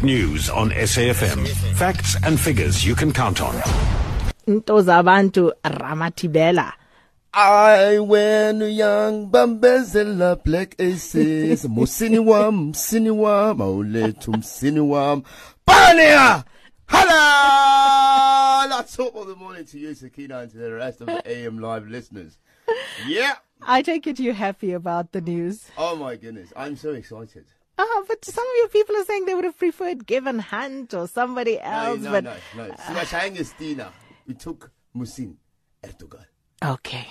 Weekend news on SAFM. Facts and figures you can count on. Ntozabantu Ramathibela. I when young bambezela black aces musini wam musini wam awulethu musini wam Bania Hello That's top of the morning to you Sakina and to the rest of the AM live listeners Yeah I take it you're happy about the news. Oh my goodness I'm so excited Ah, but some of your people are saying they would have preferred Gavin Hunt or somebody No else. no but no no Singashayang Estina we took Muhsin Ertugrul okay.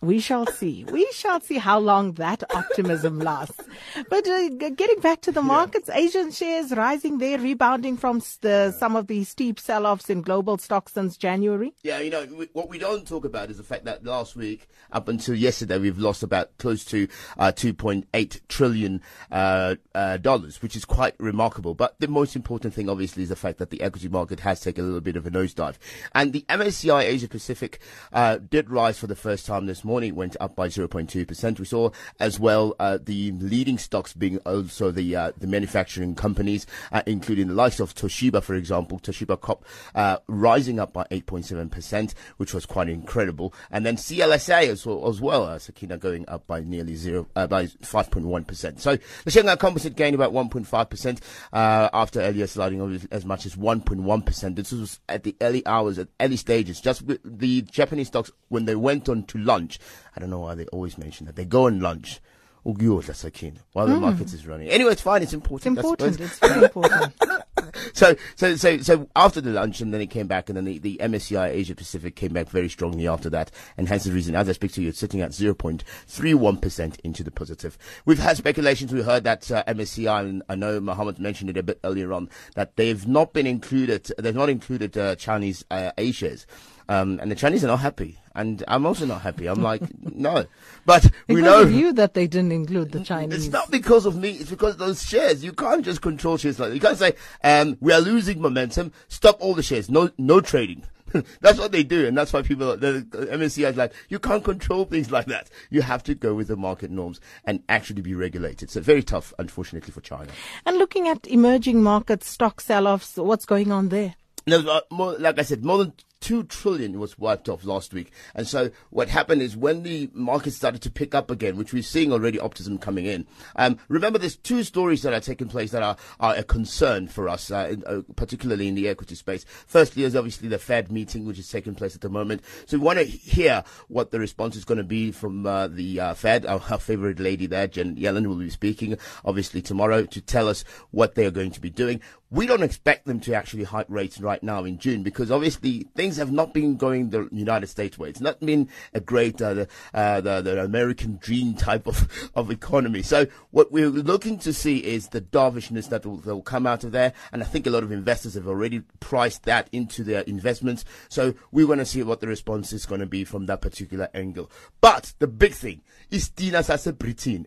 We shall see. We shall see how long that optimism lasts. But uh, getting back to the markets, Asian shares rising there, rebounding from the, some of the steep sell-offs in global stocks since January. Yeah, you know, we, what we don't talk about is the fact that last week, up until yesterday, we've lost about close to uh, 2.8 trillion uh, uh, dollars, which is quite remarkable. But the most important thing, obviously, is the fact that the equity market has taken a little bit of a nosedive. And the MSCI Asia Pacific uh, rise for the first time this morning, went up by 0.2%. We saw as well uh, the leading stocks being also the uh, the manufacturing companies, uh, including the likes of Toshiba, for example, Toshiba Corp uh, rising up by 8.7%, which was quite incredible. And then CLSA as well, as well uh, Sakina going up by nearly zero, uh, by 5.1%. So the Shanghai Composite gained about 1.5% uh, after earlier sliding as much as 1.1%. This was at the early hours, at early stages. Just the Japanese stocks, when they went on to lunch, I don't know why they always mention that. They go on lunch. ukuyodla Sakina, While the market is running. Anyway, it's fine. It's It's important. I important. It's very important. so, so, so, so after the lunch, and then it came back, and then the, the MSCI Asia Pacific came back very strongly after that, and hence the reason, as I speak to you, it's sitting at 0.31% into the positive. We've had speculations, we heard that uh, MSCI, and I know Mohammed mentioned it a bit earlier on, that they've not been included, they've not included uh, Chinese uh, A shares. Um, and the Chinese are not happy, and I'm also not happy. I'm like, no, but we Because know of you that they didn't include the Chinese. it's not because of me. It's because of those shares. You can't just control shares like that. You can't say, um, we are losing momentum. Stop all the shares. No, no trading. that's what they do, and that's why people, the MSCI is like, you can't control things like that. You have to go with the market norms and actually be regulated. So very tough, unfortunately, for China. And looking at emerging markets, stock sell-offs, what's going on there? No, uh, like I said, more than two trillion was wiped off last week. And so what happened is when the market started to pick up again, which we're seeing already optimism coming in. Um, remember, there's two stories that are taking place that are, are a concern for us, uh, in, uh, particularly in the equity space. Firstly, is obviously the Fed meeting, which is taking place at the moment. So we want to hear what the response is going to be from uh, the uh, Fed. Our, our favorite lady there, Jen Yellen, will be speaking obviously tomorrow to tell us what they are going to be doing. We don't expect them to actually hike rates right now in June because obviously things have not been going the United States way. It's not been a great uh, the, uh, the the American dream type of of economy. So what we're looking to see is the dovishness that will, that will come out of there, and I think a lot of investors have already priced that into their investments. So we want to see what the response is going to be from that particular angle. But the big thing is Tina Sasa Britain.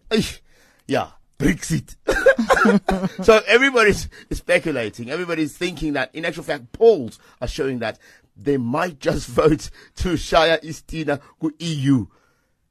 Yeah. Brexit. so everybody's speculating. Everybody's thinking that, in actual fact, polls are showing that they might just vote to Shaya Istina ku EU,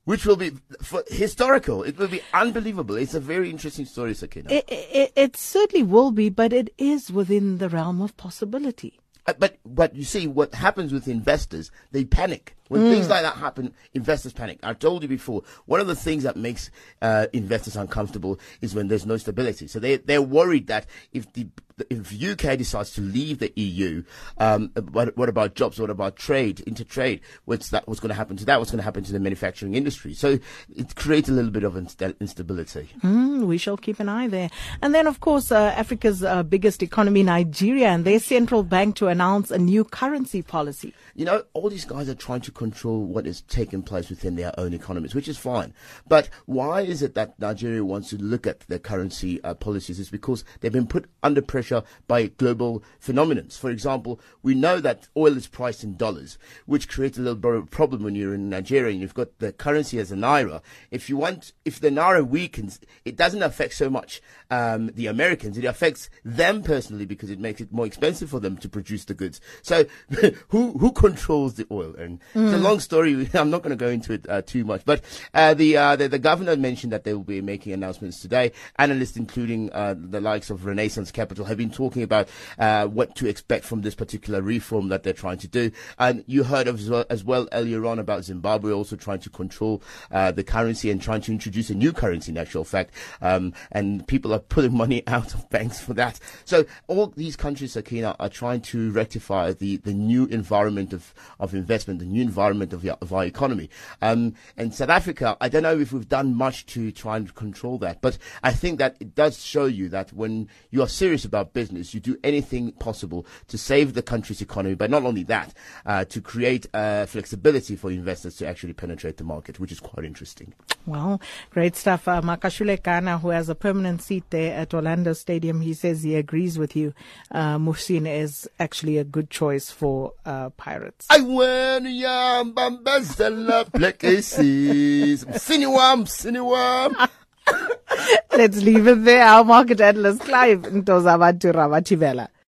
which will be for, historical. It will be unbelievable. It's a very interesting story, Sakina. It, it, it certainly will be, but it is within the realm of possibility. Uh, but but you see what happens with investors they panic when things like that happen investors panic i told you before one of the things that makes uh, investors uncomfortable is when there's no stability so they they're worried that if the if UK decides to leave the EU, um, what, what about jobs? What about trade, intertrade? What's that? What's going to happen to that? What's going to happen to the manufacturing industry? So it creates a little bit of insta- instability. Mm, we shall keep an eye there. And then, of course, uh, Africa's uh, biggest economy, Nigeria, and their central bank to announce a new currency policy. You know, all these guys are trying to control what is taking place within their own economies, which is fine. But why is it that Nigeria wants to look at their currency uh, policies? Is because they've been put under pressure by global phenomena. For example, we know that oil is priced in dollars, which creates a little bit of a problem when you're in Nigeria and you've got the currency as a naira. If you want, if the naira weakens, it doesn't affect so much um, the Americans. It affects them personally because it makes it more expensive for them to produce the goods. So, who who controls the oil? And It's a long story. I'm not going to go into it uh, too much, but uh, the, uh, the, the governor mentioned that they will be making announcements today. Analysts, including uh, the likes of Renaissance Capital, have been talking about uh, what to expect from this particular reform that they're trying to do. And you heard of as well, as well earlier on about Zimbabwe also trying to control uh, the currency and trying to introduce a new currency. In actual fact, um, and people are pulling money out of banks for that. So all these countries, Sakina, are trying to rectify the, the new environment of, of investment, the new environment of, of our economy. Um, and South Africa, I don't know if we've done much to try and control that, but I think that it does show you that when you are serious about business, you do anything possible to save the country's economy, but not only that, uh, to create uh, flexibility for investors to actually penetrate the market, which is quite interesting. Well, great stuff. Uh, Makashule Kana, who has a permanent seat there at Orlando Stadium, he says he agrees with you. Uh, Muhsin is actually a good choice for uh, Pirates. I Let's leave it there. Our market analyst, Clive Ntozabantu Ramathibela.